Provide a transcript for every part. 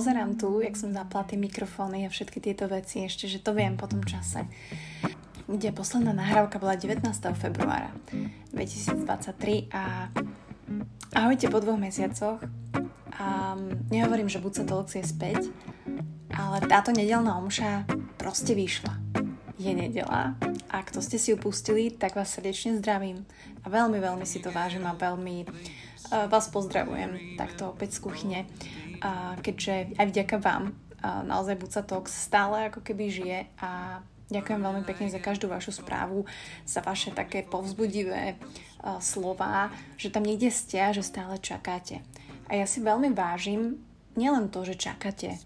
pozerám tu, jak som zapla tie mikrofóny a všetky tieto veci ešte, že to viem po tom čase. Kde posledná nahrávka bola 19. februára 2023 a ahojte po dvoch mesiacoch. A nehovorím, že buď sa to je späť, ale táto nedelná omša proste vyšla. Je nedela a kto ste si ju tak vás srdečne zdravím a veľmi, veľmi si to vážim a veľmi vás pozdravujem takto opäť z kuchyne keďže aj vďaka vám naozaj Buca Talks stále ako keby žije a ďakujem veľmi pekne za každú vašu správu, za vaše také povzbudivé slova, že tam niekde ste a že stále čakáte. A ja si veľmi vážim nielen to, že čakáte,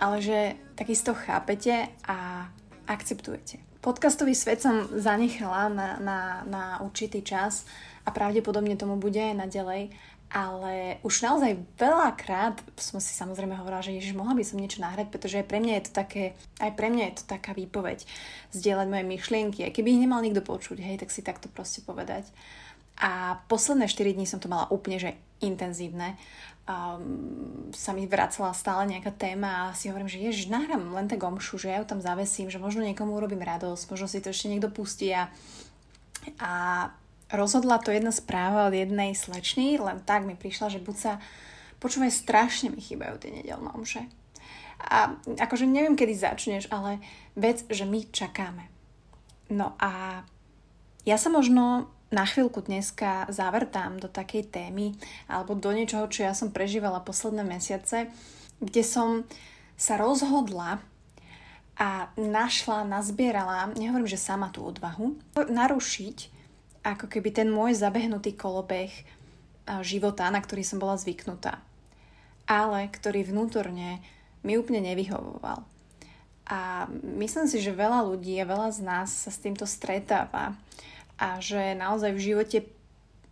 ale že takisto chápete a akceptujete. Podcastový svet som zanechala na, na, na určitý čas a pravdepodobne tomu bude aj naďalej ale už naozaj veľakrát som si samozrejme hovorila, že Ježiš, mohla by som niečo nahrať, pretože aj pre mňa je to také, aj pre mňa je to taká výpoveď, zdieľať moje myšlienky, aj keby ich nemal nikto počuť, hej, tak si takto proste povedať. A posledné 4 dní som to mala úplne, že intenzívne. Um, sa mi vracala stále nejaká téma a si hovorím, že ježiš, nahrám len tak omšu, že ja ju tam zavesím, že možno niekomu urobím radosť, možno si to ešte niekto pustí a, a rozhodla to jedna správa od jednej slečny, len tak mi prišla, že buď sa počúvaj, strašne mi chýbajú tie nedelné omše. A akože neviem, kedy začneš, ale vec, že my čakáme. No a ja sa možno na chvíľku dneska zavrtám do takej témy alebo do niečoho, čo ja som prežívala posledné mesiace, kde som sa rozhodla a našla, nazbierala, nehovorím, že sama tú odvahu, narušiť ako keby ten môj zabehnutý kolobeh života, na ktorý som bola zvyknutá. Ale ktorý vnútorne mi úplne nevyhovoval. A myslím si, že veľa ľudí a veľa z nás sa s týmto stretáva a že naozaj v živote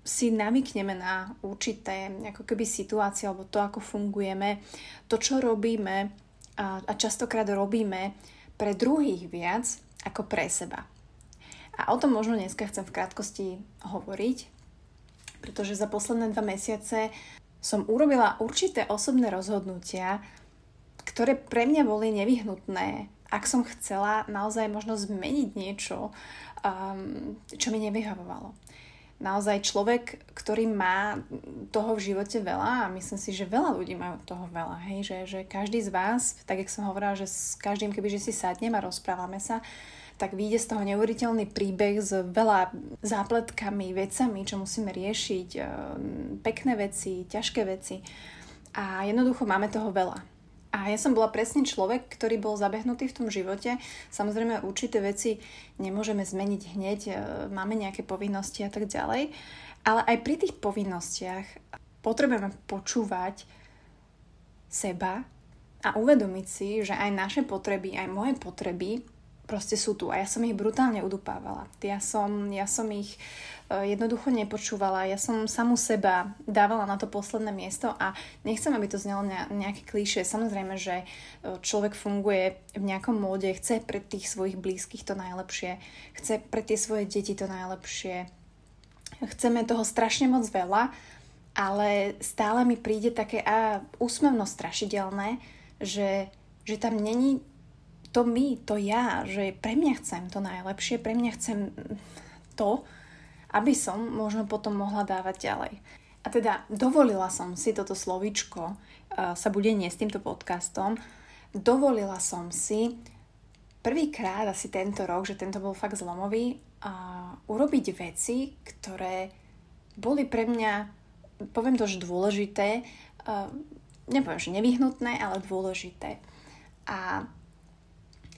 si navykneme na určité ako keby situácie alebo to, ako fungujeme, to, čo robíme a, a častokrát robíme pre druhých viac ako pre seba. A o tom možno dneska chcem v krátkosti hovoriť, pretože za posledné dva mesiace som urobila určité osobné rozhodnutia, ktoré pre mňa boli nevyhnutné, ak som chcela naozaj možno zmeniť niečo, um, čo mi nevyhovovalo. Naozaj človek, ktorý má toho v živote veľa a myslím si, že veľa ľudí majú toho veľa, hej? Že, že každý z vás, tak jak som hovorila, že s každým, keby že si sadnem a rozprávame sa, tak vyjde z toho neuveriteľný príbeh s veľa zápletkami, vecami, čo musíme riešiť, eh, pekné veci, ťažké veci. A jednoducho máme toho veľa. A ja som bola presne človek, ktorý bol zabehnutý v tom živote. Samozrejme, určité veci nemôžeme zmeniť hneď, eh, máme nejaké povinnosti a tak ďalej. Ale aj pri tých povinnostiach potrebujeme počúvať seba a uvedomiť si, že aj naše potreby, aj moje potreby proste sú tu a ja som ich brutálne udupávala. Ja som, ja som ich uh, jednoducho nepočúvala, ja som samu seba dávala na to posledné miesto a nechcem, aby to znelo nejaké klíše. Samozrejme, že uh, človek funguje v nejakom móde, chce pre tých svojich blízkych to najlepšie, chce pre tie svoje deti to najlepšie. Chceme toho strašne moc veľa, ale stále mi príde také a úsmevno strašidelné, že, že tam není to my, to ja, že pre mňa chcem to najlepšie, pre mňa chcem to, aby som možno potom mohla dávať ďalej. A teda dovolila som si toto slovičko, uh, sa bude nie s týmto podcastom, dovolila som si prvýkrát asi tento rok, že tento bol fakt zlomový, uh, urobiť veci, ktoré boli pre mňa, poviem to, že dôležité, uh, nepoviem, že nevyhnutné, ale dôležité. A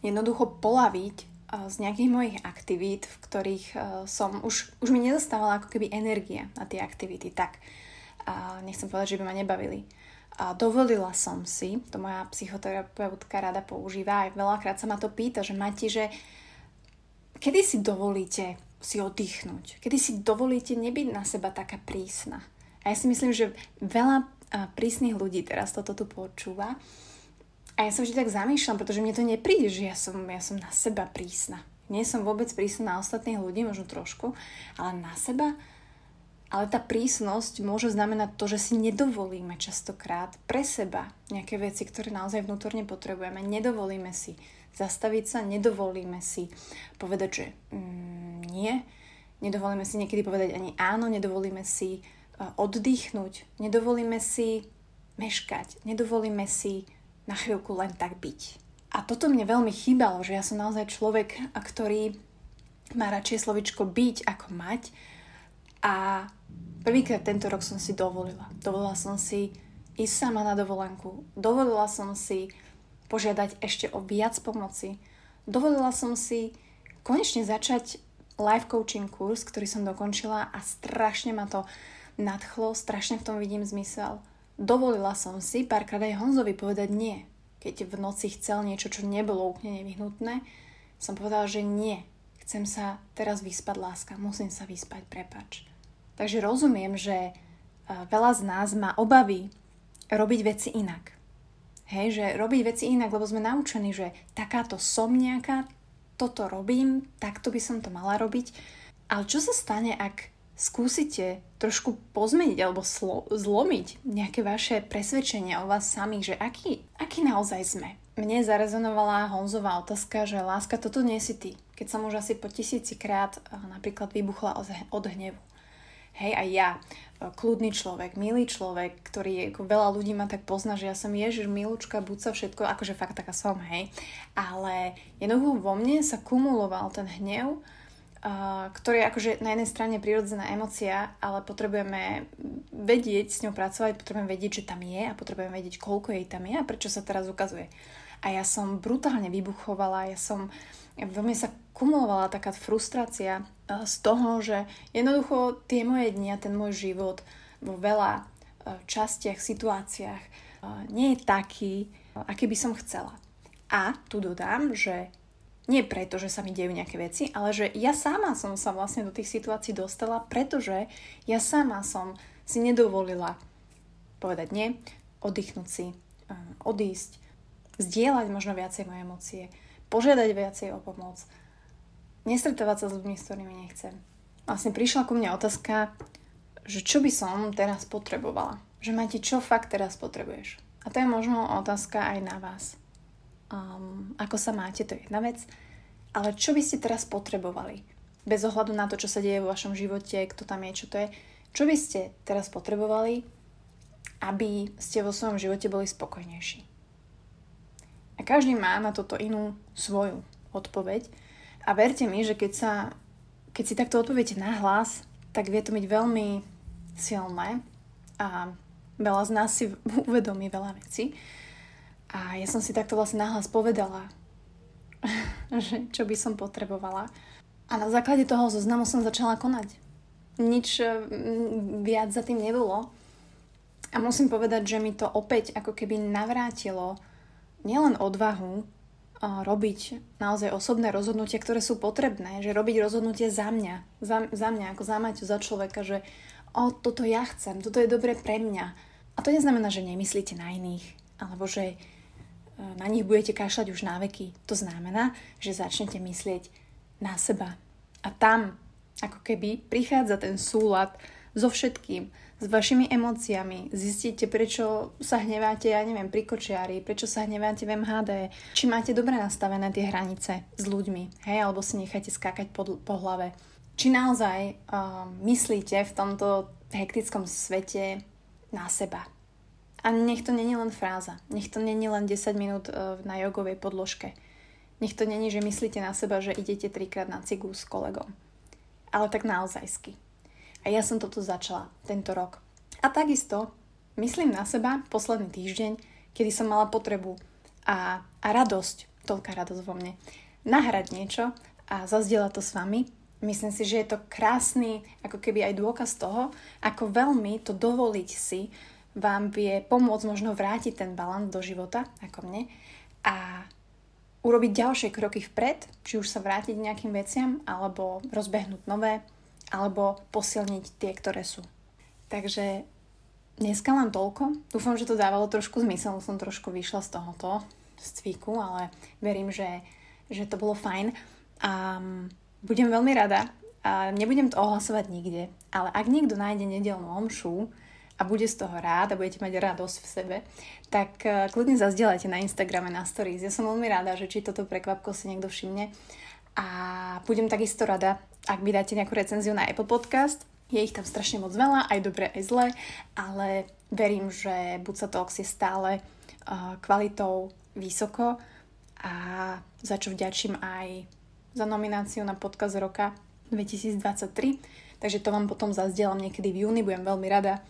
jednoducho polaviť eh, z nejakých mojich aktivít, v ktorých eh, som už, už mi nedostávala ako keby energie na tie aktivity. Tak, a nechcem povedať, že by ma nebavili. A dovolila som si, to moja psychoterapeutka rada používa, aj veľakrát sa ma to pýta, že máte, že kedy si dovolíte si oddychnúť, kedy si dovolíte nebyť na seba taká prísna. A ja si myslím, že veľa prísnych ľudí teraz toto tu počúva a ja sa vždy tak zamýšľam, pretože mne to nepríde, že ja som, ja som na seba prísna. Nie som vôbec prísna na ostatných ľudí, možno trošku, ale na seba. Ale tá prísnosť môže znamenať to, že si nedovolíme častokrát pre seba nejaké veci, ktoré naozaj vnútorne potrebujeme. Nedovolíme si zastaviť sa, nedovolíme si povedať, že mm, nie, nedovolíme si niekedy povedať ani áno, nedovolíme si uh, oddychnúť, nedovolíme si meškať, nedovolíme si na chvíľku len tak byť. A toto mne veľmi chýbalo, že ja som naozaj človek, ktorý má radšej slovičko byť ako mať a Prvýkrát tento rok som si dovolila. Dovolila som si ísť sama na dovolenku. Dovolila som si požiadať ešte o viac pomoci. Dovolila som si konečne začať life coaching kurz, ktorý som dokončila a strašne ma to nadchlo, strašne v tom vidím zmysel. Dovolila som si párkrát aj Honzovi povedať nie. Keď v noci chcel niečo, čo nebolo úplne nevyhnutné, som povedala, že nie. Chcem sa teraz vyspať, láska. Musím sa vyspať, prepač. Takže rozumiem, že e, veľa z nás má obavy robiť veci inak. Hej, že robiť veci inak, lebo sme naučení, že takáto som nejaká, toto robím, takto by som to mala robiť. Ale čo sa stane, ak skúsite trošku pozmeniť alebo slo- zlomiť nejaké vaše presvedčenia o vás samých, že aký, aký naozaj sme. Mne zarezonovala Honzová otázka, že láska, toto nie si ty. Keď som už asi po tisíci krát e, napríklad vybuchla od hnevu. Hej, aj ja, e, kľudný človek, milý človek, ktorý ako veľa ľudí ma tak pozná, že ja som ježiš, milúčka, buď sa všetko, akože fakt taká som, hej. Ale jednoducho vo mne sa kumuloval ten hnev, ktorý je akože na jednej strane prirodzená emocia, ale potrebujeme vedieť s ňou pracovať, potrebujeme vedieť, že tam je a potrebujeme vedieť, koľko jej tam je a prečo sa teraz ukazuje. A ja som brutálne vybuchovala, ja som, veľmi sa kumulovala taká frustrácia eh, z toho, že jednoducho tie moje dni a ten môj život vo veľa eh, častiach, situáciách eh, nie je taký, aký by som chcela. A tu dodám, že nie preto, že sa mi dejú nejaké veci, ale že ja sama som sa vlastne do tých situácií dostala, pretože ja sama som si nedovolila povedať nie, oddychnúť si, odísť, zdieľať možno viacej moje emócie, požiadať viacej o pomoc, nestretávať sa s ľuďmi, s ktorými nechcem. Vlastne prišla ku mne otázka, že čo by som teraz potrebovala. Že máte čo fakt teraz potrebuješ. A to je možno otázka aj na vás. Um, ako sa máte, to je jedna vec. Ale čo by ste teraz potrebovali? Bez ohľadu na to, čo sa deje vo vašom živote, kto tam je, čo to je. Čo by ste teraz potrebovali, aby ste vo svojom živote boli spokojnejší? A každý má na toto inú svoju odpoveď. A verte mi, že keď, sa, keď si takto odpoviete na hlas, tak vie to byť veľmi silné a veľa z nás si uvedomí veľa vecí. A ja som si takto vlastne nahlas povedala, že čo by som potrebovala. A na základe toho zoznamu som začala konať. Nič mm, viac za tým nebolo. A musím povedať, že mi to opäť ako keby navrátilo nielen odvahu, robiť naozaj osobné rozhodnutia, ktoré sú potrebné, že robiť rozhodnutie za mňa, za, za mňa, ako za Maťu, za človeka, že o, toto ja chcem, toto je dobre pre mňa. A to neznamená, že nemyslíte na iných, alebo že e, na nich budete kašľať už na veky. To znamená, že začnete myslieť na seba. A tam, ako keby, prichádza ten súlad so všetkým, s vašimi emóciami, zistíte, prečo sa hneváte, ja neviem, pri kočiari, prečo sa hneváte v MHD, či máte dobre nastavené tie hranice s ľuďmi, hej, alebo si necháte skákať po, po hlave. Či naozaj uh, myslíte v tomto hektickom svete na seba. A nech to není len fráza, nech to není len 10 minút uh, na jogovej podložke. Nech to není, že myslíte na seba, že idete trikrát na cigu s kolegom. Ale tak naozajsky. A ja som toto začala tento rok. A takisto myslím na seba posledný týždeň, kedy som mala potrebu a, a radosť, toľká radosť vo mne, nahrať niečo a zazdieľať to s vami. Myslím si, že je to krásny, ako keby aj dôkaz toho, ako veľmi to dovoliť si vám vie pomôcť možno vrátiť ten balans do života, ako mne, a urobiť ďalšie kroky vpred, či už sa vrátiť nejakým veciam, alebo rozbehnúť nové, alebo posilniť tie, ktoré sú. Takže dneska len toľko. Dúfam, že to dávalo trošku zmysel, som trošku vyšla z tohoto, z cviku, ale verím, že, že to bolo fajn. A budem veľmi rada, A nebudem to ohlasovať nikde, ale ak niekto nájde nedelnú omšu a bude z toho rád a budete mať radosť v sebe, tak uh, kľudne zazdieľajte na Instagrame, na stories. Ja som veľmi rada, že či toto prekvapko si niekto všimne. A budem takisto rada, ak mi dáte nejakú recenziu na Apple Podcast. Je ich tam strašne moc veľa, aj dobre, aj zle, ale verím, že Buca Talks je stále uh, kvalitou vysoko a za čo vďačím aj za nomináciu na podcast roka 2023. Takže to vám potom zazdielam niekedy v júni, budem veľmi rada,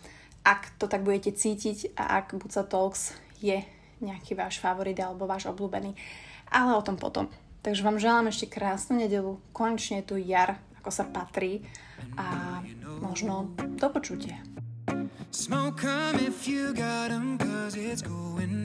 ak to tak budete cítiť a ak Buca Talks je nejaký váš favorit alebo váš obľúbený. Ale o tom potom. Takže vám želám ešte krásnu nedelu, konečne tu jar, ako sa patrí a možno do počutia. Smoke 'em if you got 'em, cause it's going